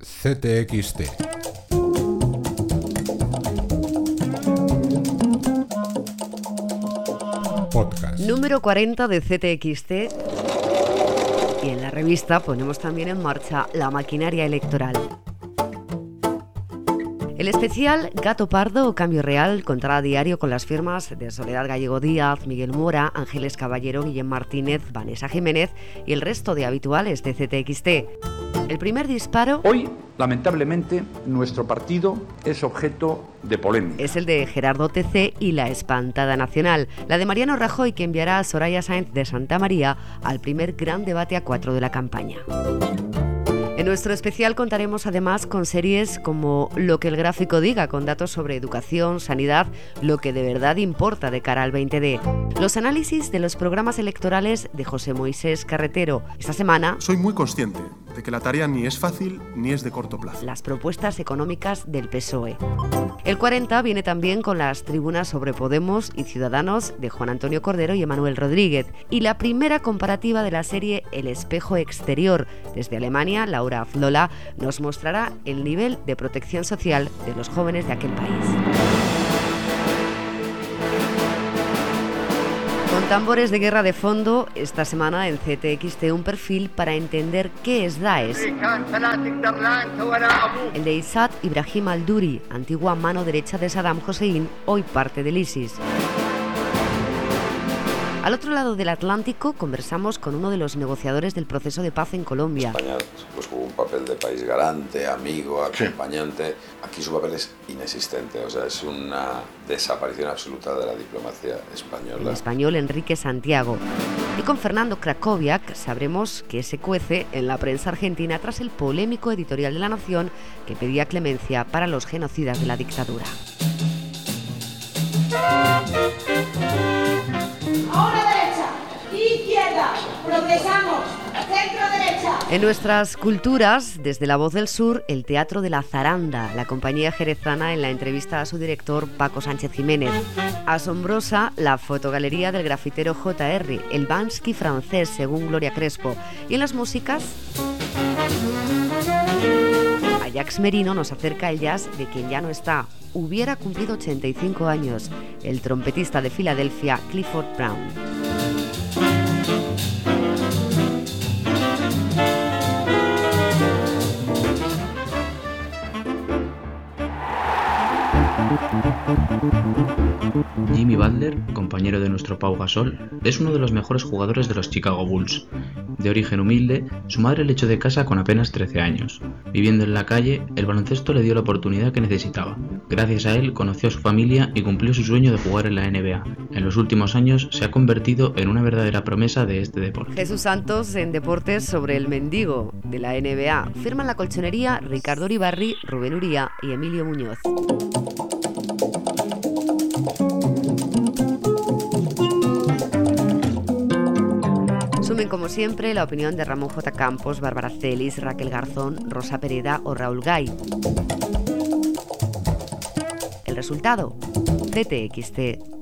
CTXT. Podcast. Número 40 de CTXT. Y en la revista ponemos también en marcha la maquinaria electoral. El especial Gato Pardo o Cambio Real contará a diario con las firmas de Soledad Gallego Díaz, Miguel Mora, Ángeles Caballero, Guillem Martínez, Vanessa Jiménez y el resto de habituales de CTXT. El primer disparo Hoy, lamentablemente, nuestro partido es objeto de polémica. es el de Gerardo TC y la espantada nacional, la de Mariano Rajoy que enviará a Soraya Sáenz de Santa María al primer gran debate a cuatro de la campaña. En nuestro especial contaremos además con series como Lo que el gráfico diga, con datos sobre educación, sanidad, lo que de verdad importa de cara al 20D. Los análisis de los programas electorales de José Moisés Carretero. Esta semana, Soy muy consciente de que la tarea ni es fácil ni es de corto plazo. las propuestas económicas del PSOE. El 40 viene también con las tribunas sobre Podemos y Ciudadanos de Juan Antonio Cordero y Emanuel Rodríguez y la primera comparativa de la serie El espejo exterior. Desde Alemania, Laura Azlola nos mostrará el nivel de protección social de los jóvenes de aquel país. Tambores de guerra de fondo, esta semana en CTXT un perfil para entender qué es Daesh. El de Isad Ibrahim al-Duri, antigua mano derecha de Saddam Hussein, hoy parte del ISIS. Al otro lado del Atlántico conversamos con uno de los negociadores del proceso de paz en Colombia. España pues, jugó un papel de país garante, amigo, acompañante. Aquí su papel es inexistente, o sea, es una desaparición absoluta de la diplomacia El española. español Enrique Santiago. Y con Fernando Krakowiak sabremos qué se cuece en la prensa argentina tras el polémico editorial de La Nación que pedía clemencia para los genocidas de la dictadura. Progresamos, centro derecha. En nuestras culturas, desde La Voz del Sur, el Teatro de la Zaranda, la compañía jerezana en la entrevista a su director Paco Sánchez Jiménez. Asombrosa la fotogalería del grafitero JR, el Bansky francés, según Gloria Crespo. Y en las músicas, Ajax Merino nos acerca el jazz de quien ya no está. Hubiera cumplido 85 años, el trompetista de Filadelfia, Clifford Brown. Jimmy Butler, compañero de nuestro Pau Gasol, es uno de los mejores jugadores de los Chicago Bulls. De origen humilde, su madre le echó de casa con apenas 13 años. Viviendo en la calle, el baloncesto le dio la oportunidad que necesitaba. Gracias a él conoció a su familia y cumplió su sueño de jugar en la NBA. En los últimos años se ha convertido en una verdadera promesa de este deporte. Jesús Santos en Deportes sobre el mendigo de la NBA. Firman la colchonería Ricardo Uribarri, Rubén Uría y Emilio Muñoz. Como siempre la opinión de Ramón J. Campos, Bárbara Celis, Raquel Garzón, Rosa Pereda o Raúl Gay. El resultado, ctxt.es.